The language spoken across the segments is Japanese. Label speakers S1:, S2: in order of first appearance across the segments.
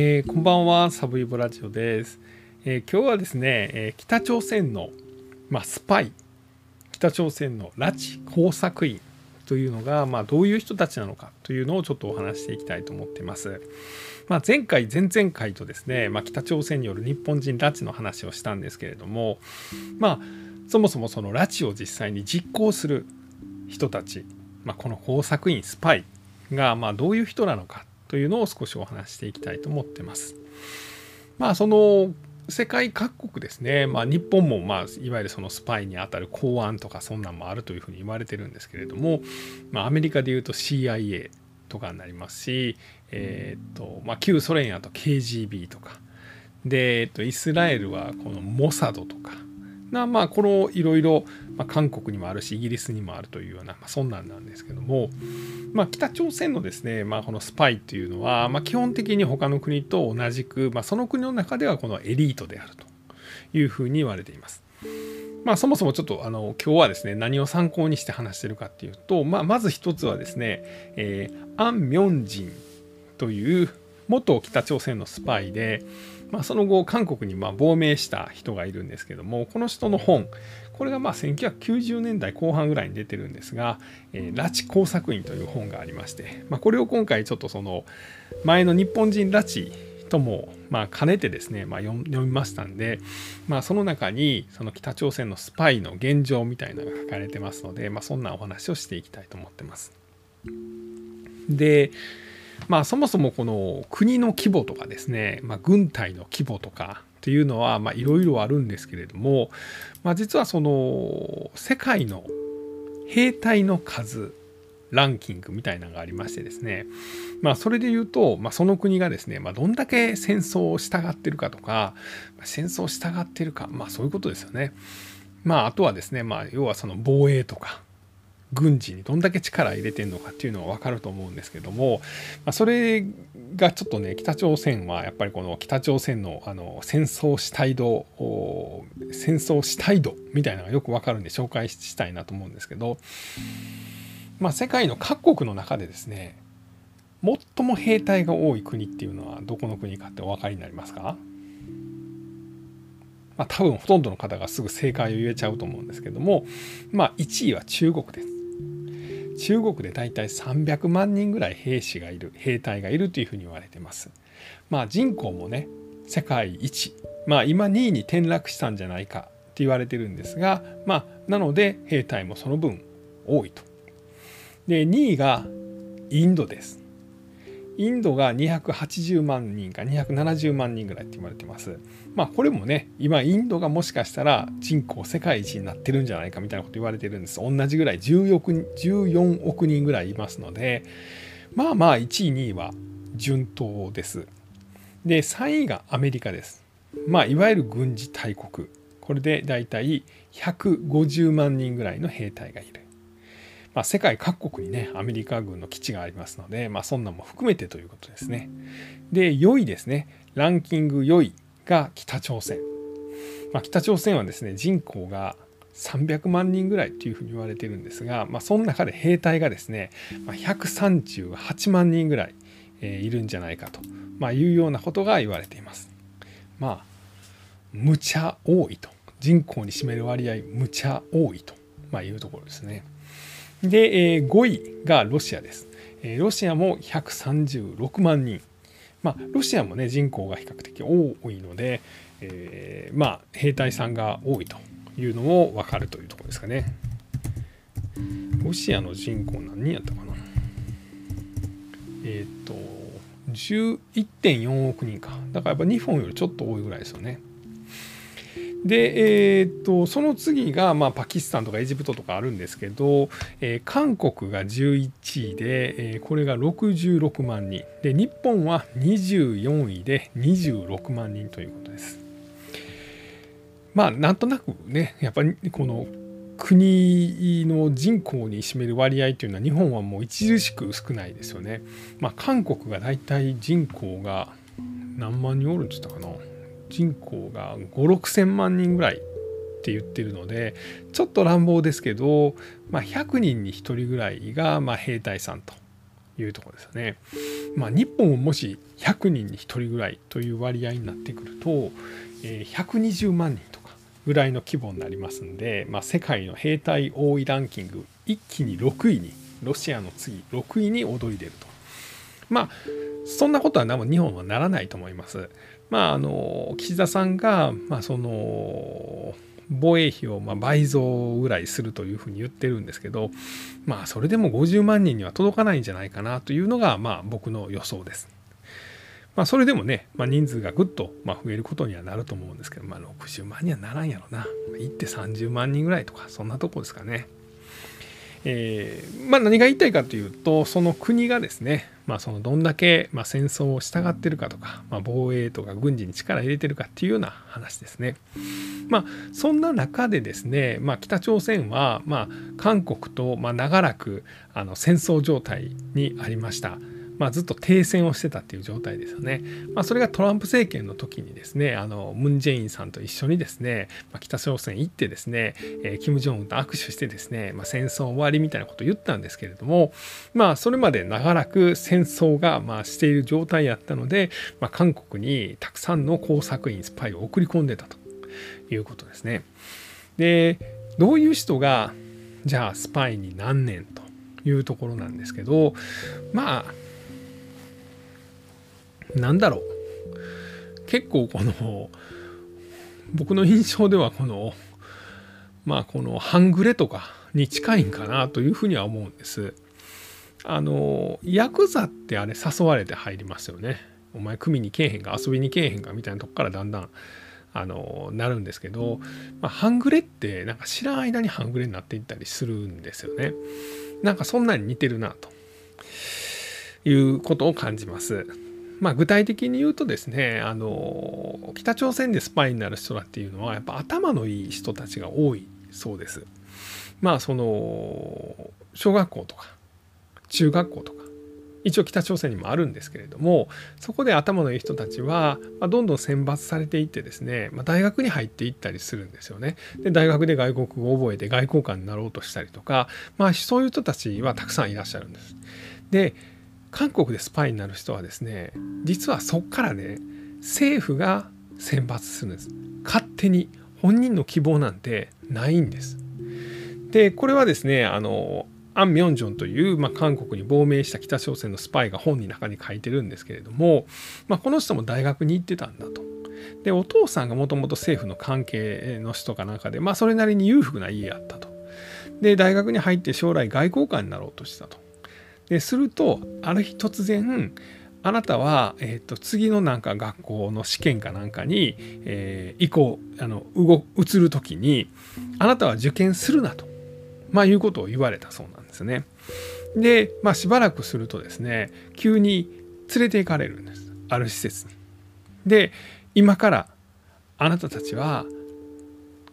S1: えー、こんばんはサブイボラジオです、えー、今日はですね、えー、北朝鮮の、まあ、スパイ北朝鮮の拉致工作員というのが、まあ、どういう人たちなのかというのをちょっとお話していきたいと思っています。まあ、前回前々回とですね、まあ、北朝鮮による日本人拉致の話をしたんですけれどもまあそもそもその拉致を実際に実行する人たち、まあ、この工作員スパイがまどういう人なのかというのを少しお話していきたいと思ってます。まあその世界各国ですね、まあ、日本も、まあ、いわゆるそのスパイにあたる公安とかそんなんもあるというふうに言われてるんですけれども、まあ、アメリカでいうと CIA とかになりますし、えーとまあ、旧ソ連やと KGB とか。で、えー、とイスラエルはこのモサドとか。なまあこのいろいろ韓国にもあるしイギリスにもあるというような、まあ、そんなんなんですけども、まあ、北朝鮮のですね、まあ、このスパイっていうのは、まあ、基本的に他の国と同じく、まあ、その国の中ではこのエリートであるというふうに言われています。まあ、そもそもちょっとあの今日はですね何を参考にして話してるかっていうと、まあ、まず一つはですね、えー、アン・ミョンジンという元北朝鮮のスパイで、まあ、その後韓国にま亡命した人がいるんですけどもこの人の本これがまあ1990年代後半ぐらいに出てるんですが「えー、拉致工作員」という本がありまして、まあ、これを今回ちょっとその前の日本人拉致ともまあ兼ねてですね、まあ、読みましたんで、まあ、その中にその北朝鮮のスパイの現状みたいなのが書かれてますので、まあ、そんなお話をしていきたいと思ってます。でまあそもそもこの国の規模とかですね、まあ、軍隊の規模とかっていうのはいろいろあるんですけれども、まあ、実はその世界の兵隊の数ランキングみたいなのがありましてですね、まあ、それで言うと、まあ、その国がですね、まあ、どんだけ戦争を従ってるかとか、戦争を従ってるか、まあ、そういうことですよね。まあ、あとはですね、まあ、要はその防衛とか、軍事にどんだけ力入れてるのかっていうのは分かると思うんですけども、まあ、それがちょっとね北朝鮮はやっぱりこの北朝鮮のあの戦争主体度戦争主体度みたいなのがよく分かるんで紹介したいなと思うんですけど、まあ、世界の各国の中でですね最も兵隊が多い国っていうのはどこの国かってお分かりになりますか？まあ、多分ほとんどの方がすぐ正解を言えちゃうと思うんですけども、まあ、1位は中国です。中国で大体300万人ぐらい兵士がいる兵隊がいるというふうに言われてます。まあ人口もね世界一まあ今2位に転落したんじゃないかって言われてるんですがまあなので兵隊もその分多いと。で2位がインドです。インドが280万人か270万人ぐらいって言われてます。まあこれもね今インドがもしかしたら人口世界一になってるんじゃないかみたいなこと言われてるんです同じぐらい14億 ,14 億人ぐらいいますのでまあまあ1位2位は順当です。で3位がアメリカです。まあいわゆる軍事大国これでだいたい150万人ぐらいの兵隊がいる。まあ、世界各国にねアメリカ軍の基地がありますので、まあ、そんなも含めてということですね。で4位ですねランキング4位が北朝鮮。まあ、北朝鮮はですね人口が300万人ぐらいというふうに言われてるんですが、まあ、その中で兵隊がですね、ま、138万人ぐらい、え、いるんじゃないかと、まあ、いうようなことが言われています。まあむちゃ多いと人口に占める割合むちゃ多いと、まあ、いうところですね。で、え、5位がロシアです。え、ロシアも136万人。まあ、ロシアもね、人口が比較的多いので、えー、まあ、兵隊さんが多いというのも分かるというところですかね。ロシアの人口何人やったかな？えっ、ー、と、11.4億人か。だからやっぱ日本よりちょっと多いぐらいですよね。で、えーと、その次が、まあ、パキスタンとかエジプトとかあるんですけど、えー、韓国が11位で、えー、これが66万人で日本は24位で26万人ということです。まあなんとなくねやっぱりこの国の人口に占める割合というのは日本はもう著しく少ないですよね。まあ、韓国がだいたい人口が何万人おるんって言ったかな？人口が5 6千万人ぐらいって言ってるのでちょっと乱暴ですけど、まあ、100人に1人ぐらいがま兵隊さんというところですよね。まあ、日本ももし100人に1人ぐらいという割合になってくると、えー、120万人とかぐらいの規模になりますんで、まあ、世界の兵隊多いランキング一気に6位にロシアの次6位に躍り出ると。まあそんなことは日本はならないと思います。まああの岸田さんが、まあ、その防衛費をま倍増ぐらいするというふうに言ってるんですけどまあそれでも50万人には届かないんじゃないかなというのがまあ僕の予想です。まあそれでもね、まあ、人数がぐっとま増えることにはなると思うんですけど、まあ、60万にはならんやろな。行って30万人ぐらいとかそんなとこですかね。えー、まあ、何が言いたいかというとその国がですね、まあ、そのどんだけ、ま戦争を従ってるかとか、まあ、防衛とか軍事に力入れてるかっていうような話ですね。まあ、そんな中でですね、ま、北朝鮮は、ま、韓国と、ま長らくあの戦争状態にありました。まあ、ずっと停戦をしてたっていう状態ですよね。まあ、それがトランプ政権の時にですねあのムン・ジェインさんと一緒にですね、まあ、北朝鮮行ってですね、えー、キム・ジョンウンと握手してですね、まあ、戦争終わりみたいなことを言ったんですけれどもまあそれまで長らく戦争がまあしている状態やったので、まあ、韓国にたくさんの工作員スパイを送り込んでたということですね。でどういう人がじゃあスパイに何年というところなんですけどまあなんだろう結構この僕の印象ではこのまあこの半グレとかに近いんかなというふうには思うんです。あのヤクザってあれ誘われて入りますよね。お前組にけえへんか遊びにけえへんかみたいなとこからだんだんあのなるんですけど、まあ、半グレってなんか知らん間に半グレになっていったりするんですよね。なんかそんなに似てるなということを感じます。まあ、具体的に言うとですねあの北朝鮮でスパイになる人らっていうのはやっぱ頭のいい人たちが多いそうです。まあその小学校とか中学校とか一応北朝鮮にもあるんですけれどもそこで頭のいい人たちは、まあ、どんどん選抜されていってですね、まあ、大学に入っていったりするんですよね。で大学で外国語を覚えて外交官になろうとしたりとか、まあ、そういう人たちはたくさんいらっしゃるんです。で韓国でスパイになる人はですね実はそっからね政府が選抜するんです勝手に本人の希望なんてないんですでこれはですねあのアン・ミョンジョンという、まあ、韓国に亡命した北朝鮮のスパイが本の中に書いてるんですけれども、まあ、この人も大学に行ってたんだと。でお父さんがもともと政府の関係の人かなんかで、まあ、それなりに裕福な家やったと。で大学に入って将来外交官になろうとしたと。でするとある日突然あなたは、えーと、次のなんか学校の試験かなんかに、えー、移行あの動移る時にあなたは受験するなと、まあ、いうことを言われたそうなんですね。で、まあ、しばらくするとですね急に連れて行かれるんですある施設に。で今からあなたたちは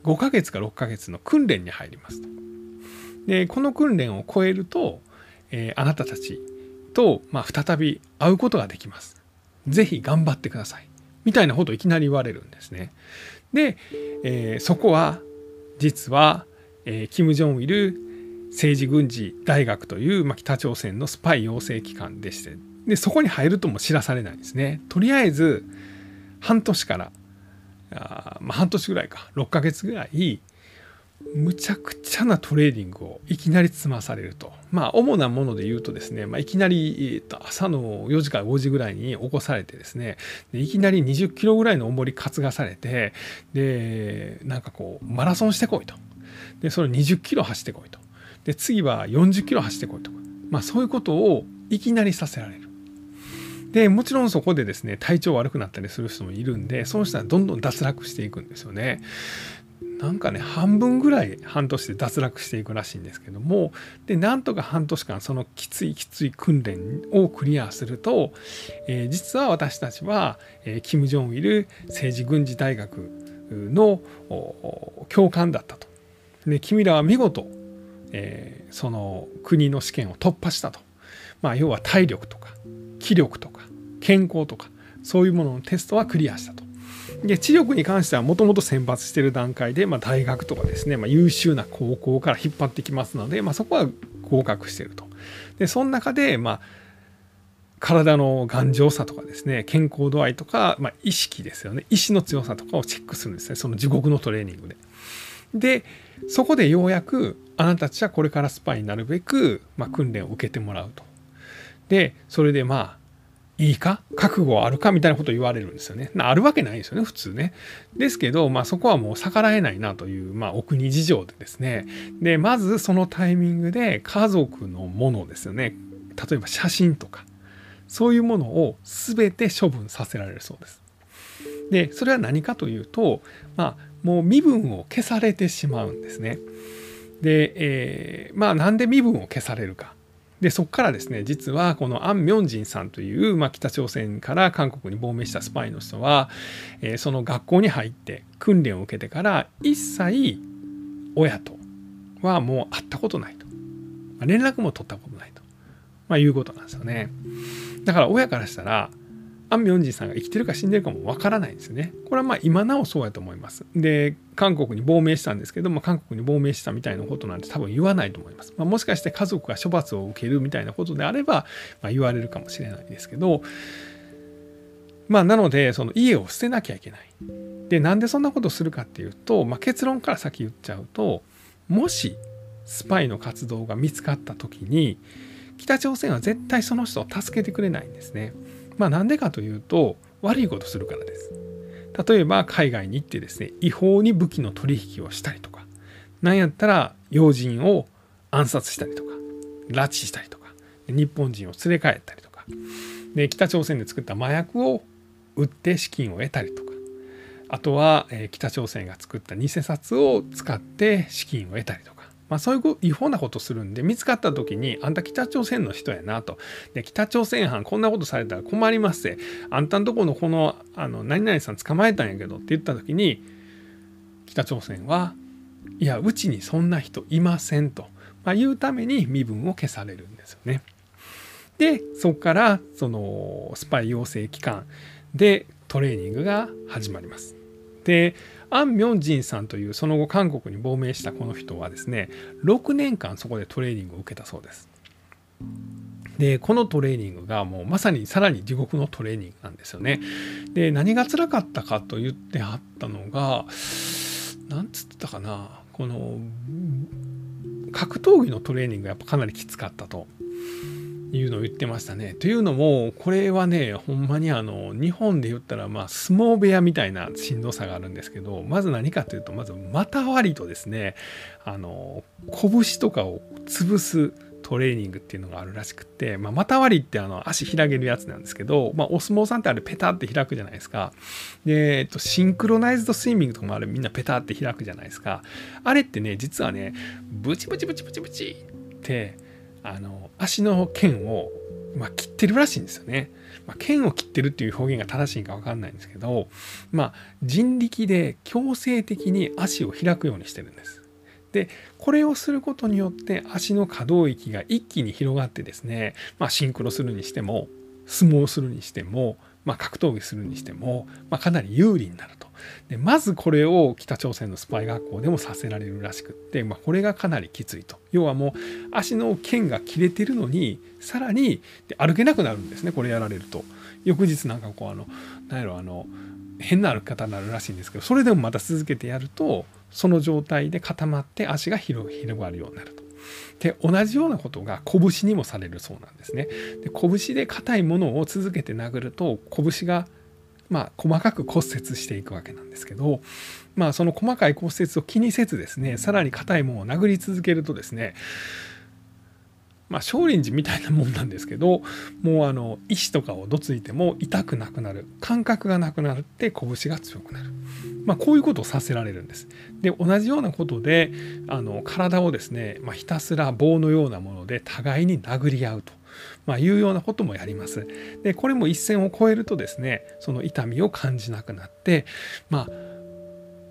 S1: 5ヶ月か6ヶ月の訓練に入りますと。でこの訓練を超えるとえー、あなたたちと、まあ、再び会うことができます。ぜひ頑張ってください。みたいなことをいきなり言われるんですね。で、えー、そこは実は、えー、キム・ジョンイル政治軍事大学という、まあ、北朝鮮のスパイ養成機関でしてでそこに入るとも知らされないんですね。とりあえず半年からあ、まあ、半年ぐらいか6ヶ月ぐらいむちゃくちゃなトレーニングをいきなり積まされると。まあ、主なもので言うとですね、まあ、いきなり、朝の4時から5時ぐらいに起こされてですね、でいきなり20キロぐらいの重り担がされて、で、なんかこう、マラソンしてこいと。で、それ20キロ走ってこいと。で、次は40キロ走ってこいとか。まあ、そういうことをいきなりさせられる。でもちろんそこでですね体調悪くなったりする人もいるんでその人はどんどん脱落していくんですよね。なんかね半分ぐらい半年で脱落していくらしいんですけどもでなんとか半年間そのきついきつい訓練をクリアすると、えー、実は私たちは、えー、キム・ジョンイル政治軍事大学の教官だったと。で君らは見事、えー、その国の試験を突破したと。まあ要は体力とか気力とか健康とかそういうもののテストはクリアしたと。で知力に関してはもともと選抜してる段階で、まあ、大学とかですね、まあ、優秀な高校から引っ張ってきますので、まあ、そこは合格してると。でその中で、まあ体の頑丈さとかですね健康度合いとか、まあ、意識ですよね意志の強さとかをチェックするんですねその地獄のトレーニングで。でそこでようやくあなたたちはこれからスパイになるべく、まあ、訓練を受けてもらうと。でそれでまあいいか？覚悟あるか？みたいなことを言われるんですよね。あるわけないですよね普通ね。ですけど、まあ、そこはもう逆らえないなという、まあ、お国事情でですねでまずそのタイミングで家族のものですよね例えば写真とかそういうものを全て処分させられるそうです。でそれは何かというと、まあ、もう身分を消されてしまうんですね。で、えー、まあなんで身分を消されるか。でそこからですね実はこのアン・ミョンジンさんという、まあ、北朝鮮から韓国に亡命したスパイの人は、えー、その学校に入って訓練を受けてから一切親とはもう会ったことないと、まあ、連絡も取ったことないと、まあ、いうことなんですよね。だから親からしたらアン・ミョンジンさんが生きてるか死んでるかもわからないんですよね。これはまあ今なおそうやと思います。で、韓国に亡命したんですけども、韓国に亡命したみたいなことなんて多分言わないと思います。まあ、もしかして家族が処罰を受けるみたいなことであれば、まあ、言われるかもしれないですけど、まあなので、その家を捨てなきゃいけない。で、なんでそんなことするかっていうと、まあ、結論から先言っちゃうと、もしスパイの活動が見つかった時に、北朝鮮は絶対その人を助けてくれないんですね。まあなんでかというと悪いことするからです。例えば海外に行ってですね違法に武器の取引をしたりとかなんやったら要人を暗殺したりとか拉致したりとか日本人を連れ帰ったりとかで北朝鮮で作った麻薬を売って資金を得たりとかあとは、え北朝鮮が作った偽札を使って資金を得たりとかまあ、そういう違法なことするんで見つかった時にあんた北朝鮮の人やなとで北朝鮮犯こんなことされたら困りますぜあんたんとこのこのあの何々さん捕まえたんやけどって言った時に北朝鮮はいやうちにそんな人いませんと、まあ、言うために身分を消されるんですよね。でそこからそのスパイ養成機関でトレーニングが始まります。でアン・ミョンジンさんというその後韓国に亡命したこの人はですね6年間そこでトレーニングを受けたそうです。でこのトレーニングがもうまさにさらに地獄のトレーニングなんですよね。で何が辛かったかと言ってはったのが何つってたかなこの格闘技のトレーニングがやっぱかなりきつかったと。いうのを言ってましたね。というのもこれはねほんまにあの日本で言ったらまあ相撲部屋みたいなしんどさがあるんですけどまず何かというとまず股割りとですねあの拳とかを潰すトレーニングっていうのがあるらしくって、まあ、股割りってあの足開けるやつなんですけど、まあ、お相撲さんってあれペタって開くじゃないですか。で、えっと、シンクロナイズドスイミングとかもあれみんなペタって開くじゃないですか。あれってね、実はね、ブチブチブチブチブチってあの足の腱を、まあ、切ってるらしいんですよね。まあ、剣を切ってるっていう表現が正しいか分かんないんですけど、まあ、人力で強制的に足を開くようにしてるんです。でこれをすることによって足の可動域が一気に広がってですね、まあ、シンクロするにしても相撲するにしても、まあ、格闘技するにしても、まあ、かなり有利になると。でまずこれを北朝鮮のスパイ学校でもさせられるらしくって、まあ、これがかなりきついと要はもう足の腱が切れてるのにさらにで歩けなくなるんですねこれやられると翌日なんかこうあの何やろあの変な歩き方になるらしいんですけどそれでもまた続けてやるとその状態で固まって足が広がるようになると。で同じようなことが拳にもされるそうなんですね。で拳で硬いものを続けて殴ると拳がまあ、細かく骨折していくわけなんですけど、まあ、その細かい骨折を気にせずですねさらに硬いものを殴り続けるとですねまあ少林寺みたいなもんなんですけどもうあの石とかをどついても痛くなくなる感覚がなくなって拳が強くなる、まあ、こういうことをさせられるんです。で同じようなことであの体をですね、まあ、ひたすら棒のようなもので互いに殴り合うと。まあ、いうようなこともやります。でこれも一線を越えるとですねその痛みを感じなくなってまあ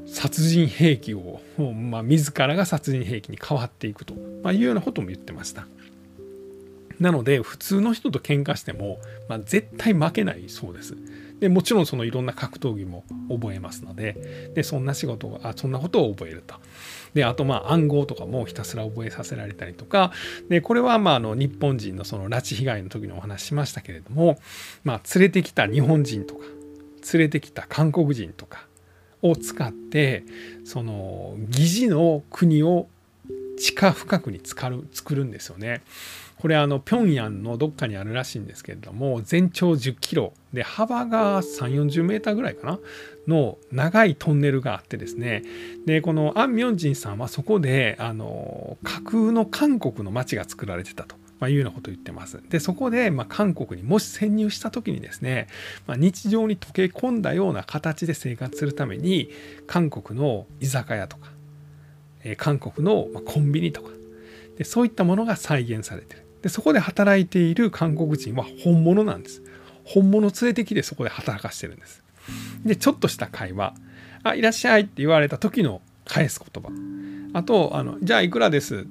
S1: 殺人兵器を、まあ、自らが殺人兵器に変わっていくと、まあ、いうようなことも言ってました。なので普通の人と喧嘩しても、まあ、絶対負けないそうです。でもちろんそのいろんな格闘技も覚えますのででそんな仕事あそんなことを覚えると。であとまあ暗号とかもひたすら覚えさせられたりとかでこれはまああの日本人のその拉致被害の時のお話しましたけれども、まあ、連れてきた日本人とか連れてきた韓国人とかを使ってその疑似の国を地下深くに使う作るんですよね。これあの平壌のどっかにあるらしいんですけれども全長10キロで幅が3 4 0メーターぐらいかなの長いトンネルがあってですねでこのアン・ミョンジンさんはそこであの架空の韓国の町が作られてたと。まあ、いうようなことを言ってます。で、そこで、まあ、韓国にもし潜入した時にですね、まあ、日常に溶け込んだような形で生活するために、韓国の居酒屋とか、えー、韓国のコンビニとかで、そういったものが再現されてる。でそこで働いている韓国人は本物なんです。本物連れてきてそこで働かしてるんです。でちょっとした会話「あいらっしゃい」って言われた時の返す言葉。あとあの「じゃあいくらです。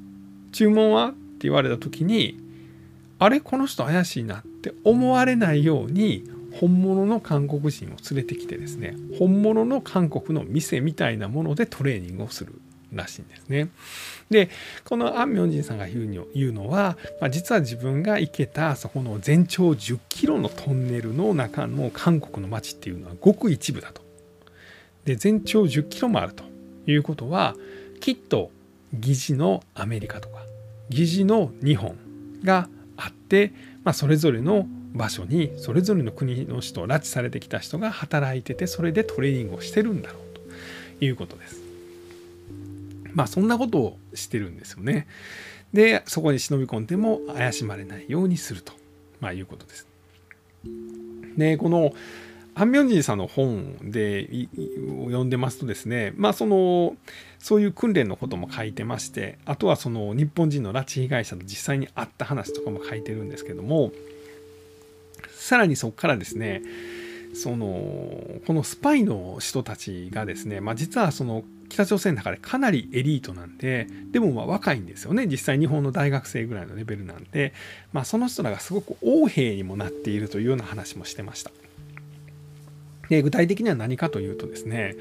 S1: 注文は?」って言われた時に「あれこの人怪しいな」って思われないように本物の韓国人を連れてきてですね本物の韓国の店みたいなものでトレーニングをする。らしいんですね。でこのアン・ミョンジンさんが言うのは、まあ、実は自分が行けたそこの全長10キロのトンネルの中の韓国の街っていうのはごく一部だと。で全長10キロもあるということはきっと疑似のアメリカとか疑似の日本があって、まあ、それぞれの場所にそれぞれの国の人拉致されてきた人が働いててそれでトレーニングをしてるんだろうということです。まあそんなことをしてるんですよね。でそこに忍び込んでも怪しまれないようにすると、まあ、いうことです。でこのアン・ミョンジンさんの本で読んでますとですねまあそのそういう訓練のことも書いてましてあとはその日本人の拉致被害者と実際に会った話とかも書いてるんですけどもさらにそこからですねそのこのスパイの人たちがですね、まあ、実はその北朝鮮の中でかなりエリートなんででもまあ若いんですよね実際日本の大学生ぐらいのレベルなんで、まあ、その人らがすごく横兵にもなっているというような話もしてました。で具体的には何かというとですね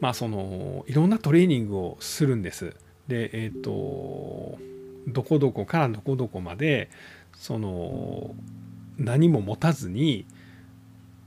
S1: まあそのいろんなトレーニングをするんです。でえっ、ー、とどこどこからどこどこまでその何も持たずに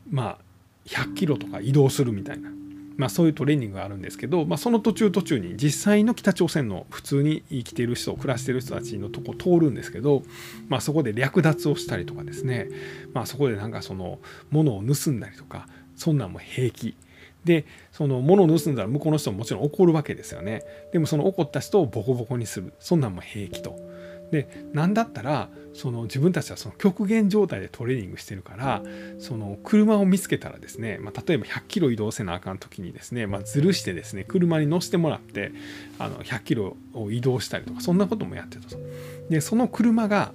S1: まあ100キロとか移動するみたいなまあ、そういうトレーニングがあるんですけど、まあ、その途中途中に実際の北朝鮮の普通に生きている人暮らしてる人たちのとこ通るんですけど、まあ、そこで略奪をしたりとかですね、まあ、そこでなんかその物を盗んだりとかそんなんも平気。でその物を盗んだら向こうの人ももちろん怒るわけですよね。でもその怒った人をボコボコにする。そんなんも平気と。で何だったらその自分たちはその極限状態でトレーニングしてるからその車を見つけたらですね、まあ、例えば100キロ移動せなあかん時にですね、まあ、ずるしてですね車に乗せてもらってあの100キロを移動したりとかそんなこともやってたと。でその車が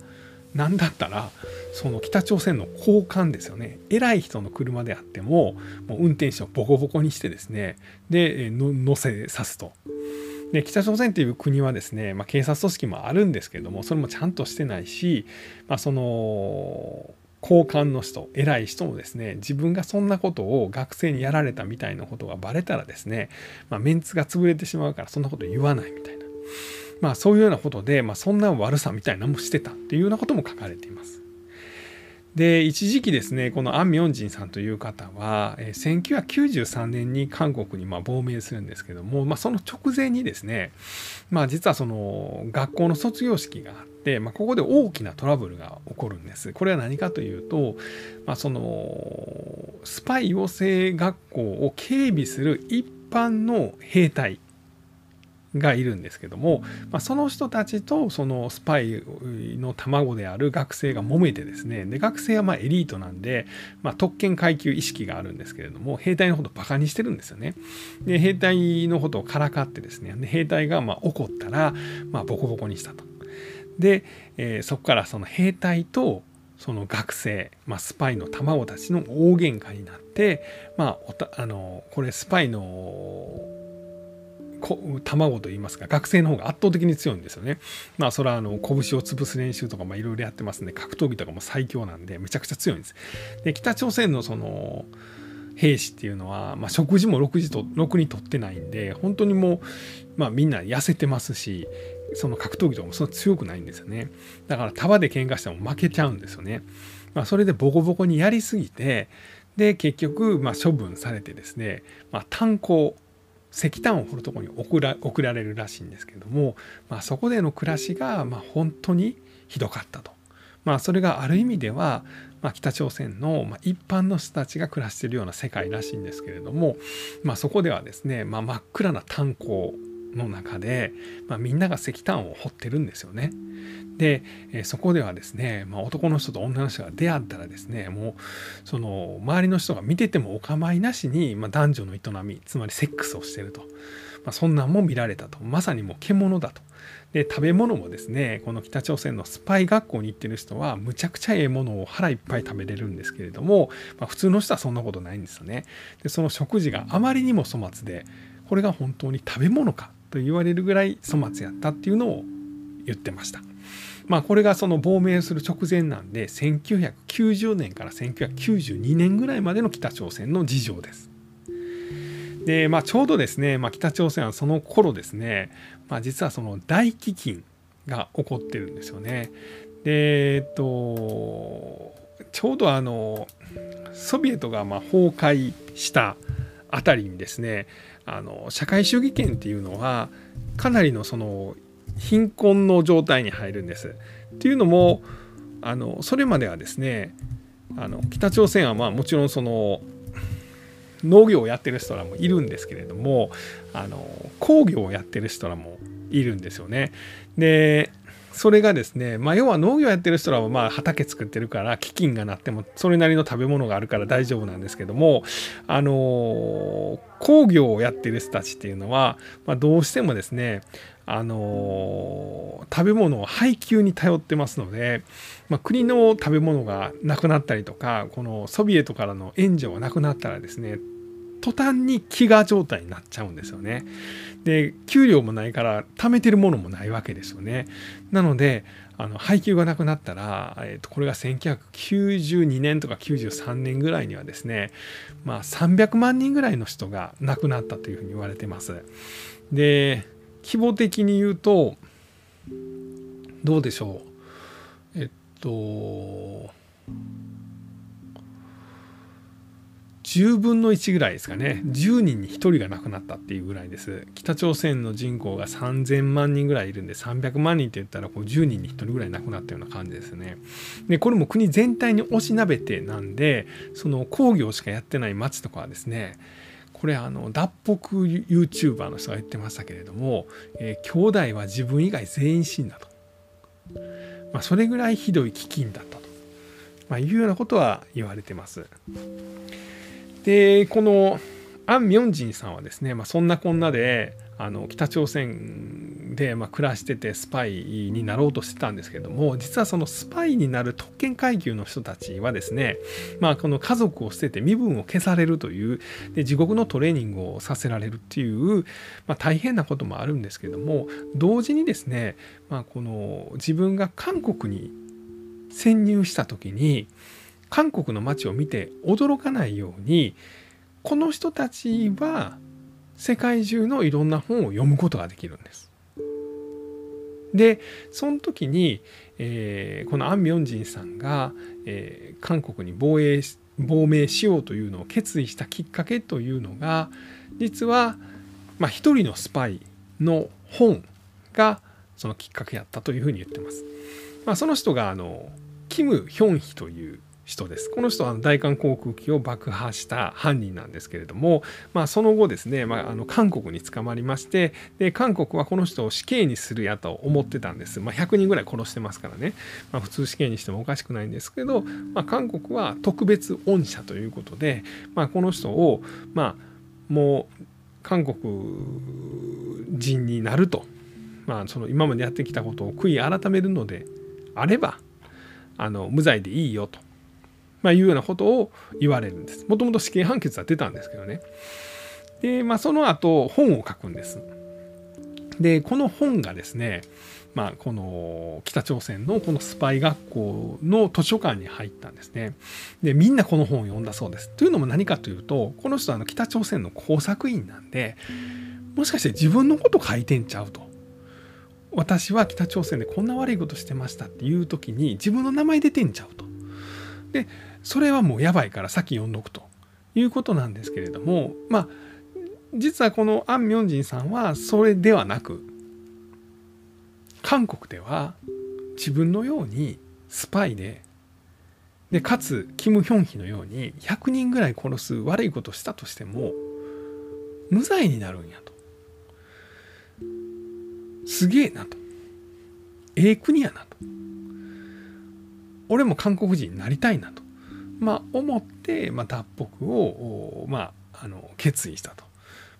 S1: 何だったらその北朝鮮の高官ですよね偉い人の車であってももう運転手をボコボコにしてですねで乗せさすと。で北朝鮮という国はですね、まあ、警察組織もあるんですけどもそれもちゃんとしてないし、まあ、その高官の人偉い人もですね自分がそんなことを学生にやられたみたいなことがバレたらですね、まあ、メンツが潰れてしまうからそんなこと言わないみたいな、まあ、そういうようなことで、まあ、そんな悪さみたいなのもしてたっていうようなことも書かれています。で一時期ですねこのアン・ミョンジンさんという方は、え、1993年に韓国にま亡命するんですけども、まあ、その直前にですね、まあ、実はその学校の卒業式があって、まあ、ここで大きなトラブルが起こるんです。これは何かというと、まあ、そのスパイ養成学校を警備する一般の兵隊がいるんですけども、まあ、その人たちとそのスパイの卵である学生が揉めてですねで学生はまエリートなんで、まあ、特権階級意識があるんですけれども兵隊のことをバカにしてるんですよね。で兵隊のことをからかってですねで兵隊がま怒ったら、ま、ボコボコにしたと。で、えー、そこからその兵隊とその学生、まあ、スパイの卵たちの大喧嘩になって、まあ、あのこれスパイの卵と言いますか学生の方が圧倒的に強いんですよね。まあそれはあの拳を潰す練習とかいろいろやってますんで格闘技とかも最強なんでめちゃくちゃ強いんです。で北朝鮮のその兵士っていうのは、まあ、食事もろくにとろくにとってないんで本当にもう、まあ、みんな痩せてますしその格闘技とかもそんな強くないんですよねだから束で喧嘩しても負けちゃうんですよね、まあ、それでボコボコにやりすぎてで結局、まあ、処分されてですね、ま、炭鉱石炭を掘るところに送ら送られるらしいんですけども、まあ、そこでの暮らしが、まあ、本当にひどかったと。まあ、それがある意味では、まあ、北朝鮮の、ま、一般の人たちが暮らしているような世界らしいんですけれども、まあ、そこではですね、まあ、真っ暗な炭鉱の中で、まあ、みんなが石炭を掘ってるんですよね。で、えそこではですね、まあ、男の人と女の人が出会ったらですねもうその周りの人が見ててもお構いなしに、まあ、男女の営みつまりセックスをしてると、まあ、そんなんも見られたとまさにもう獣だと。で食べ物もですねこの北朝鮮のスパイ学校に行ってる人はむちゃくちゃええものを腹いっぱい食べれるんですけれども、まあ、普通の人はそんなことないんですよね。でその食事があまりにも粗末でこれが本当に食べ物かと言われるぐらい粗末やったっていうのを言ってました。まあこれがその亡命する直前なんで1990年から1992年ぐらいまでの北朝鮮の事情です。でまあちょうどですね、まあ、北朝鮮はその頃ですね、まあ、実はその大飢饉が起こってるんですよね。でえっとちょうどあのソビエトがま崩壊したあたりにですねあの社会主義権っていうのはかなりのその貧困の状態に入るんです。っていうのもあのそれまではですねあの北朝鮮はまあもちろんその農業をやってる人らもいるんですけれどもあの工業をやってる人らもいるんですよね。でそれがですね、まあ、要は農業やってる人らはまあ畑作ってるから飢饉がなってもそれなりの食べ物があるから大丈夫なんですけどもあの工業をやってる人たちっていうのは、まあ、どうしてもですねあの食べ物を配給に頼ってますので、まあ、国の食べ物がなくなったりとかこのソビエトからの援助がなくなったらですね途端に飢餓状態になっちゃうんですよね。で給料もないから貯めてるものもないわけですよね。なのであの配給がなくなったら、えー、とこれが1992年とか93年ぐらいにはですね、まあ、300万人ぐらいの人が亡くなったというふうに言われてます。で規模的に言うとどうでしょうえっと10分の1ぐらいですかね。10人に1人が亡くなったっていうぐらいです。北朝鮮の人口が3000万人ぐらいいるんで300万人って言ったらこう10人に1人ぐらい亡くなったような感じですね。でこれも国全体に押しなべてなんでその工業しかやってない町とかはですねこれあの脱北 YouTuber の人が言ってましたけれども、えー、兄弟は自分以外全員死んだと、まあ、それぐらいひどい飢饉だったと、まあ、いうようなことは言われてます。でこのアン・ミョンジンさんはですね、まあ、そんなこんなであの北朝鮮でま暮らしててスパイになろうとしてたんですけども実はそのスパイになる特権階級の人たちはですね、まあ、この家族を捨てて身分を消されるというで地獄のトレーニングをさせられるっていう、まあ、大変なこともあるんですけども同時にですね、まあ、この自分が韓国に潜入した時に韓国の街を見て驚かないようにこの人たちは世界中のいろんな本を読むことができるんです。でその時に、えー、このアン・ミョンジンさんが、えー、韓国に防衛亡命しようというのを決意したきっかけというのが実は、まあ、一人のスパイの本がそのきっかけやったというふうに言ってます。まあ、その人があのキム・ヒョンヒという人です。この人は大韓航空機を爆破した犯人なんですけれども、まあ、その後ですね、まあ、あの韓国に捕まりましてで韓国はこの人を死刑にするやと思ってたんです。まあ、100人ぐらい殺してますからね、まあ、普通死刑にしてもおかしくないんですけど、まあ、韓国は特別恩赦ということで、まあ、この人を、まあ、もう韓国人になると、まあ、その今までやってきたことを悔い改めるのであればあの無罪でいいよとまあ、いうようなことを言われるんです。もともと死刑判決は出たんですけどね。で、まあ、その後本を書くんです。で、この本がですね、まあ、この北朝鮮のこのスパイ学校の図書館に入ったんですね。でみんなこの本を読んだそうです。というのも何かというとこの人はあの北朝鮮の工作員なんでもしかして自分のこと書いてんちゃうと。私は北朝鮮でこんな悪いことしてましたっていう時に自分の名前出てんちゃうと。でそれはもうやばいから先読んどくということなんですけれどもまあ実はこのアン・ミョンジンさんはそれではなく韓国では自分のようにスパイででかつキム・ヒョンヒのように100人ぐらい殺す悪いことしたとしても無罪になるんやと。すげえなと。ええ国やなと。俺も韓国人になりたいなと。まあ思って、まあ、脱北を、まあ、あの決意したと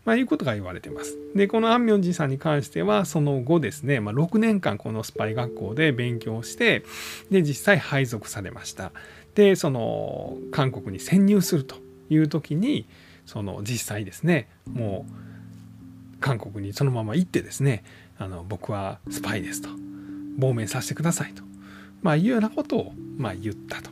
S1: まあ、いうことが言われてます。で、このアンミョンジさんに関しては、その後ですね、まあ、6年間このスパイ学校で勉強して、で、実際配属されました。で、その、韓国に潜入するという時に、その、実際ですね、もう、韓国にそのまま行ってですね、あの、僕はスパイですと、亡命させてくださいと、まあ、いうようなことを、まあ、言ったと。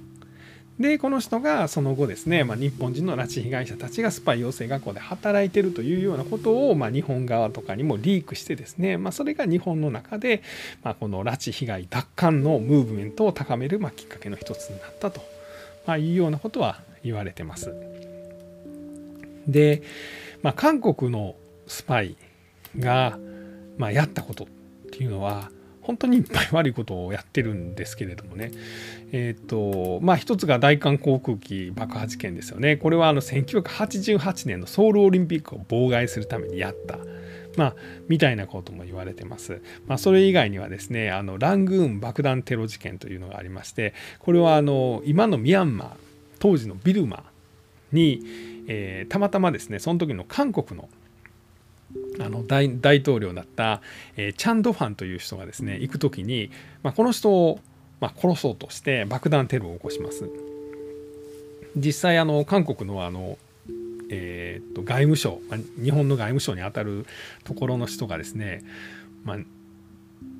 S1: でこの人がその後ですね、まあ、日本人の拉致被害者たちがスパイ養成学校で働いてるというようなことを、まあ、日本側とかにもリークしてですね、まあ、それが日本の中で、まあ、この拉致被害奪還のムーブメントを高める、まあ、きっかけの一つになったと、まあ、いうようなことは言われてます。で、まあ、韓国のスパイが、まあ、やったことっていうのは本当にいっぱい悪いことをやってるんですけれどもね。えっ、ー、とまあ一つが大韓航空機爆破事件ですよね。これはあの1988年のソウルオリンピックを妨害するためにやった。まあ、みたいなことも言われてます。まあ、それ以外にはですね、あのラングーン爆弾テロ事件というのがありまして、これはあの今のミャンマー、当時のビルマに、えー、たまたまですね、その時の韓国のあの大大統領だった、えー、チャン・ドファンという人がですね行く時に、まあ、この人を、まあ、殺そうとして爆弾テロを起こします。実際あの韓国のあの、えー、と外務省、まあ、日本の外務省にあたるところの人がですね、まあ、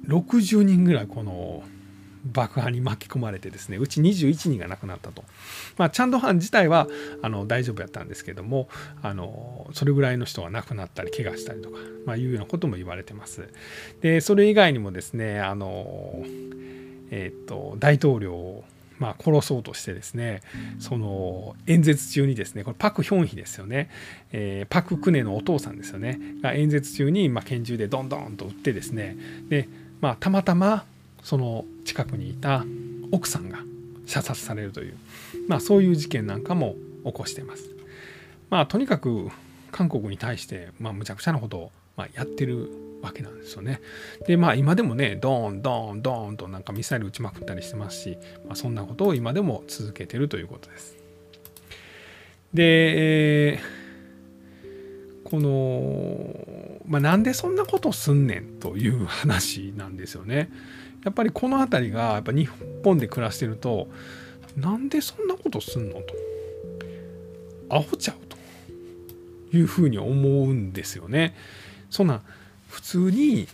S1: 60人ぐらいこの爆破に巻き込まれてですねうち21人が亡くなったと、まあ、チャンドハン自体はあの大丈夫やったんですけどもあのそれぐらいの人が亡くなったり怪我したりとか、まあ、いうようなことも言われてます。でそれ以外にもですねあの、えー、と大統領をまあ、殺そうとしてですねその演説中にですねこれパク・ヒョンヒですよね、えー、パク・クネのお父さんですよね。が演説中にまあ拳銃でどんどんと撃ってですね。で、まあ、たまたまその近くにいた奥さんが射殺されるという、まあ、そういう事件なんかも起こしてます。まあとにかく韓国に対して、まあ、むちゃくちゃなことを、まあ、やってるわけなんですよね。でまあ今でもねドーンドーンドーンとなんかミサイル撃ちまくったりしてますし、まあ、そんなことを今でも続けてるということです。で、えー、この、まあ、なんでそんなことすんねんという話なんですよね。やっぱりこの辺りがやっぱ日本で暮らしてるとなんでそんなことすんのとアホちゃうというふうに思うんですよね。そんな普通に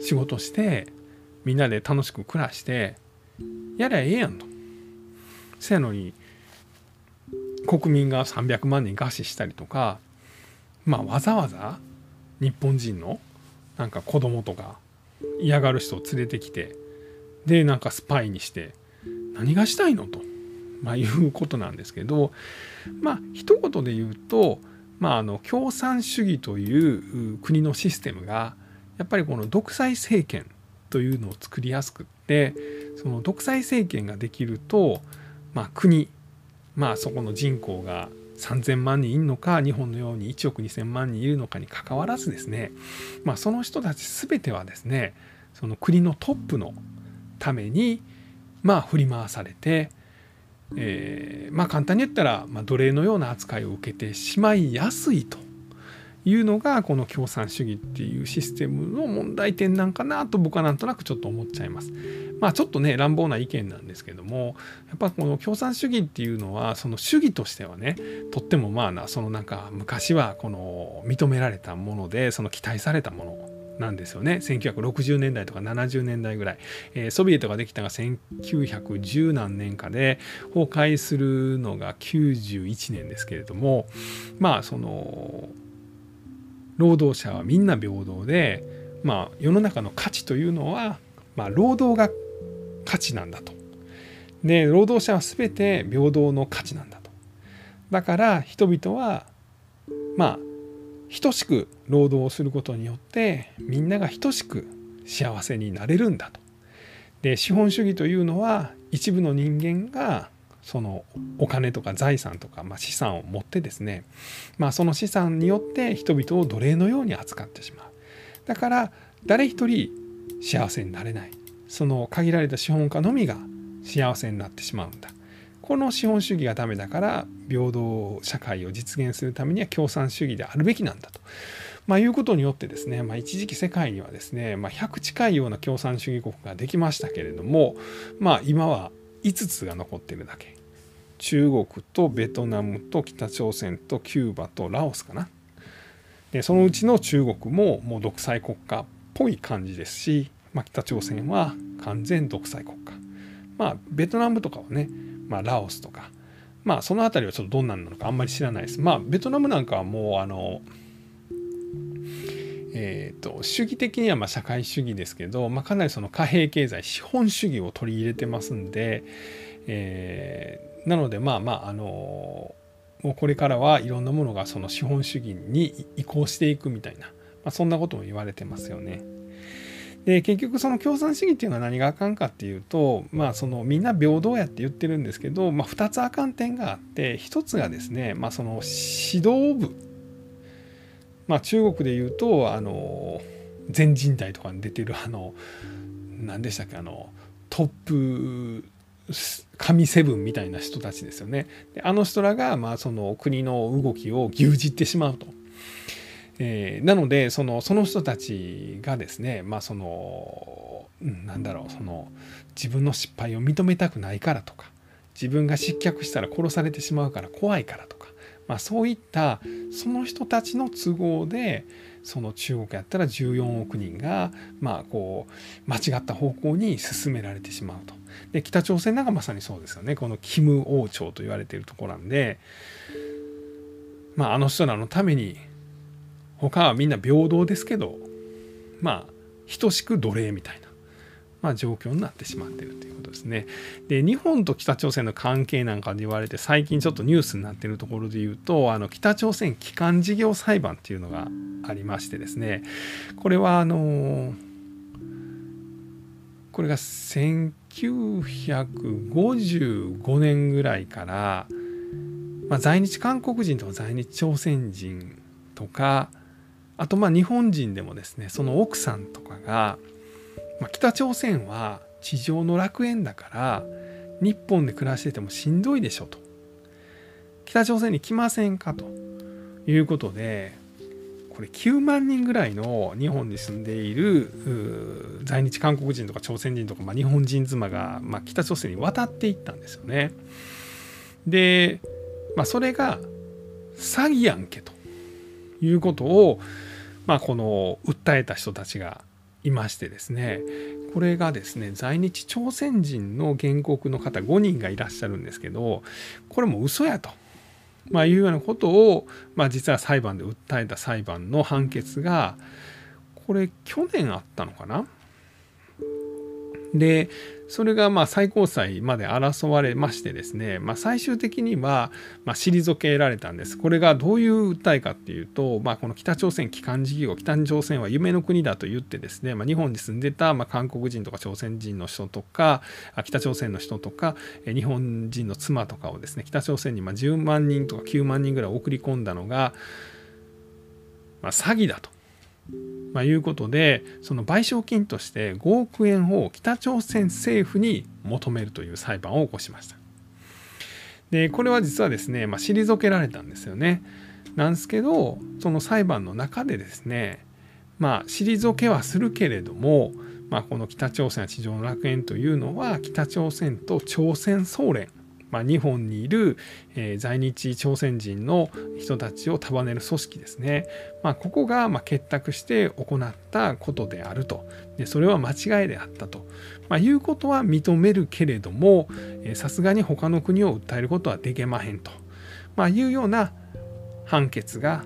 S1: 仕事してみんなで楽しく暮らしてやりゃええやんと。せやのに国民が300万人餓死したりとかまあわざわざ日本人のなんか子供とか嫌がる人を連れてきてでなんかスパイにして何がしたいのと、まあ、いうことなんですけどまあ一言で言うと、まあ、あの共産主義という国のシステムがやっぱりこの独裁政権というのを作りやすくってその独裁政権ができると、まあ、国まあそこの人口が3,000万人いるのか日本のように1億2,000万人いるのかにかかわらずですね、まあ、その人たち全てはですねその国のトップのためにまあ振り回されて、えー、まあ簡単に言ったら、ま、奴隷のような扱いを受けてしまいやすいと。いうのがこの共産主義っていうシステムの問題点なんかなと僕はなんとなくちょっと思っちゃいます。まあちょっとね乱暴な意見なんですけどもやっぱこの共産主義っていうのはその主義としてはねとってもまあなそのなんか昔はこの認められたものでその期待されたものなんですよね1960年代とか70年代ぐらい、えー、ソビエトができたが1910何年かで崩壊するのが91年ですけれどもまあその労働者はみんな平等でまあ世の中の価値というのは、まあ、労働が価値なんだと。で労働者は全て平等の価値なんだと。だから人々はまあ等しく労働をすることによってみんなが等しく幸せになれるんだと。で資本主義というのは一部の人間がそのお金とか財産とか、まあ、資産を持ってですね、まあ、その資産によって人々を奴隷のように扱ってしまう。だから誰一人幸せになれない。その限られた資本家のみが幸せになってしまうんだ。この資本主義がダメだから平等社会を実現するためには共産主義であるべきなんだと。まあ、いうことによってですね、まあ、一時期世界にはですね、まあ、100近いような共産主義国ができましたけれども、まあ、今は5つが残ってるだけ。中国とベトナムと北朝鮮とキューバとラオスかな。でそのうちの中国ももう独裁国家っぽい感じですし、まあ、北朝鮮は完全独裁国家。まあベトナムとかはねまあ、ラオスとか、まあ、その辺りはちょっとどんなんなのかあんまり知らないです。まあ、ベトナムなんかはもう、あの、えーと、主義的にはま社会主義ですけど、まあ、かなりその貨幣経済資本主義を取り入れてますんで、えー、なのでまあまああのもうこれからはいろんなものがその資本主義に移行していくみたいな、まあ、そんなことも言われてますよね。で結局その共産主義っていうのは何があかんかっていうとまあそのみんな平等やって言ってるんですけど、まあ、2つあかん点があって1つがですね、まあ、その指導部、まあ、中国で言うとあの全人代とかに出てるあの何でしたっけあのトップ神セブンみたいな人たちですよね。であの人らがまあその国の動きを牛耳ってしまうと。えー、なのでそのその人たちがですねまあその、なんだろうその自分の失敗を認めたくないからとか自分が失脚したら殺されてしまうから怖いからとか、まあ、そういったその人たちの都合でその中国やったら14億人がまあこう間違った方向に進められてしまうと。で北朝鮮なんかまさにそうですよねこのキム王朝と言われているところなんでまああの人らのために他はみんな平等ですけどまあ等しく奴隷みたいな、まあ、状況になってしまっているということですね。で日本と北朝鮮の関係なんかで言われて最近ちょっとニュースになっているところで言うとあの北朝鮮基幹事業裁判っていうのがありましてですねこれはあのこれが1955年ぐらいから、まあ、在日韓国人とか在日朝鮮人とかあとまあ日本人でもですねその奥さんとかが、まあ、北朝鮮は地上の楽園だから日本で暮らしててもしんどいでしょと。北朝鮮に来ませんかと。いうことでこれ9万人ぐらいの日本に住んでいる在日韓国人とか朝鮮人とか、まあ、日本人妻が、まあ、北朝鮮に渡っていったんですよね。で、まあ、それが詐欺やんけと。いうことを、まあ、この訴えた人たちがいましてですねこれがですね在日朝鮮人の原告の方5人がいらっしゃるんですけどこれも嘘やと、まあ、いうようなことを、まあ、実は裁判で訴えた裁判の判決がこれ去年あったのかな？でそれがまあ最高裁まで争われましてですね、まあ、最終的にはま退けられたんです。これがどういう訴えかっていうと、まあ、この北朝鮮基幹事業北朝鮮は夢の国だと言ってですね、まあ、日本に住んでたま韓国人とか朝鮮人の人とか北朝鮮の人とか日本人の妻とかをですね北朝鮮にま10万人とか9万人ぐらい送り込んだのが、ま詐欺だと。まあ、いうことでその賠償金として5億円を北朝鮮政府に求めるという裁判を起こしました。でこれは実はですね、まあ、退けられたんですよね。なんですけどその裁判の中でですねまあ退けはするけれども、まあ、この北朝鮮地上の楽園というのは北朝鮮と朝鮮総連まあ、日本にいる、えー、在日朝鮮人の人たちを束ねる組織ですね、まあ、ここがま結託して行ったことであると。でそれは間違いであったと、まあ、いうことは認めるけれどもさすがに他の国を訴えることはできまへんと、まあ、いうような判決が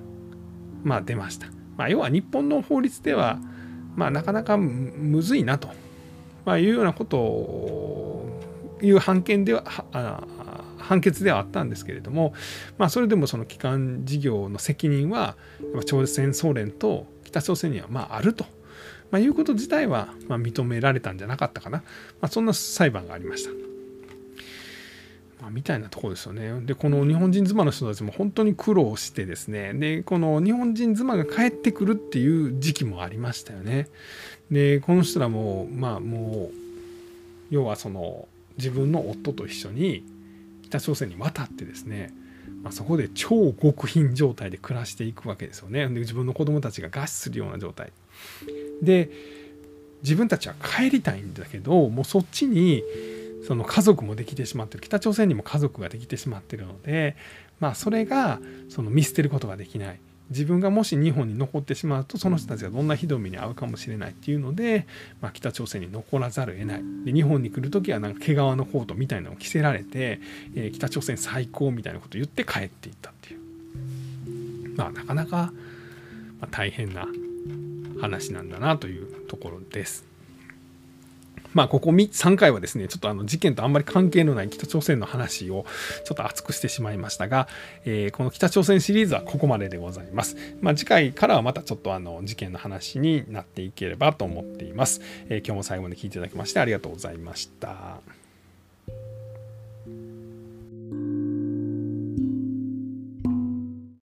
S1: ま出ました。ま、要は日本の法律では、ま、なかなかむずいなと、ま、いうようなことをいう判決では判決ではあったんですけれども、まあ、それでもその帰還事業の責任は朝鮮総連と北朝鮮にはまああると、まあ、いうこと自体はまあ認められたんじゃなかったかな、まあ、そんな裁判がありました。まあ、みたいなところですよね。で、この日本人妻の人たちも本当に苦労してですね、で、この日本人妻が帰ってくるっていう時期もありましたよね。で、この人らも、まあもう、要はその自分の夫と一緒に北朝鮮に渡ってですね、まあ、そこで超極貧状態で暮らしていくわけですよね。で、自分の子供たちが餓死するような状態。で、自分たちは帰りたいんだけど、もうそっちに、その家族もできてしまってる北朝鮮にも家族ができてしまってるのでまあそれがその見捨てることができない自分がもし日本に残ってしまうとその人たちがどんなひどい目に遭うかもしれないっていうので、まあ、北朝鮮に残らざるを得ないで日本に来る時はなんか毛皮のコートみたいなのを着せられて、えー、北朝鮮最高みたいなことを言って帰っていったっていうまあなかなか大変な話なんだなというところです。まあ、ここ3回はですね、ちょっとあの事件とあんまり関係のない北朝鮮の話をちょっと熱くしてしまいましたが、えー、この北朝鮮シリーズはここまででございます。まあ、次回からはまたちょっとあの事件の話になっていければと思っています。えー、今日も最後まで聞いていただきましてありがとうございました。